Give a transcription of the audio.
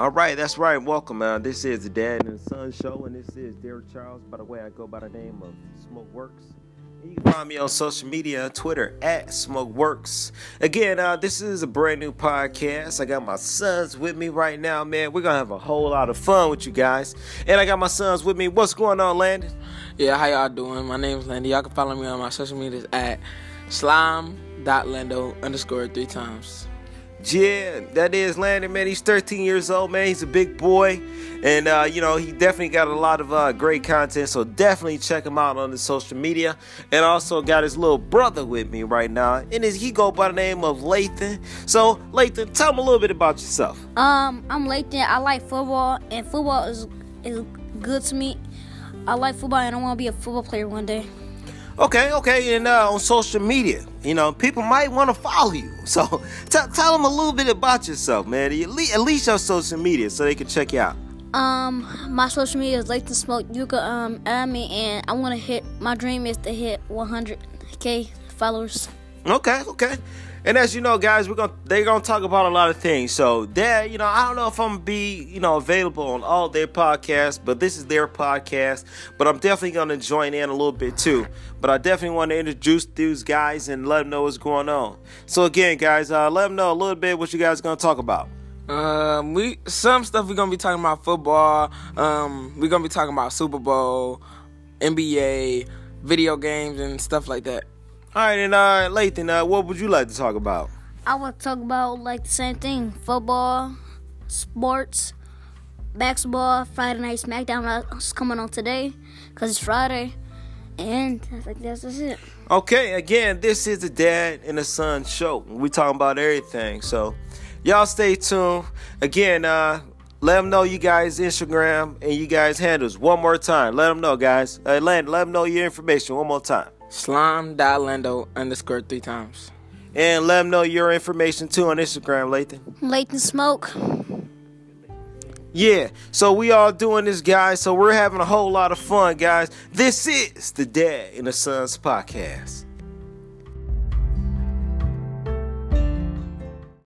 All right, that's right. Welcome. Uh, this is the Dad and Son Show, and this is Derek Charles. By the way, I go by the name of Smokeworks. You can find me on social media, Twitter at Smokeworks. Again, uh, this is a brand new podcast. I got my sons with me right now, man. We're gonna have a whole lot of fun with you guys, and I got my sons with me. What's going on, Landon? Yeah, how y'all doing? My name is Landy. Y'all can follow me on my social medias at slime.lando underscore three times. Yeah, that is Landon, man. He's 13 years old, man. He's a big boy. And, uh, you know, he definitely got a lot of uh, great content. So definitely check him out on the social media. And also got his little brother with me right now. And his, he go by the name of Lathan. So, Lathan, tell him a little bit about yourself. Um, I'm Lathan. I like football, and football is, is good to me. I like football, and I want to be a football player one day. Okay, okay, and uh, on social media, you know, people might want to follow you. So t- tell them a little bit about yourself, man. At least, at least your social media, so they can check you out. Um, my social media is Lathan Smoke. You can um add me, and I want to hit. My dream is to hit 100k followers. Okay, okay. And as you know, guys, we're gonna they're gonna talk about a lot of things. So, Dad, you know, I don't know if I'm gonna be, you know, available on all their podcasts, but this is their podcast. But I'm definitely gonna join in a little bit too. But I definitely want to introduce these guys and let them know what's going on. So again, guys, uh, let them know a little bit what you guys gonna talk about. Um, we some stuff we're gonna be talking about football. Um, we're gonna be talking about Super Bowl, NBA, video games, and stuff like that. All right, and uh, Lathan, uh, what would you like to talk about? I want to talk about like the same thing: football, sports, basketball. Friday Night SmackDown is coming on today because it's Friday, and I think that's just it. Okay, again, this is the Dad and the Son show. We talking about everything, so y'all stay tuned. Again, uh, let them know you guys Instagram and you guys handles one more time. Let them know, guys. Uh, Land, let them know your information one more time. Slime.lando underscore three times. And let them know your information too on Instagram, Lathan. Lathan Smoke. Yeah, so we all doing this, guys. So we're having a whole lot of fun, guys. This is the Dad and the Sons podcast.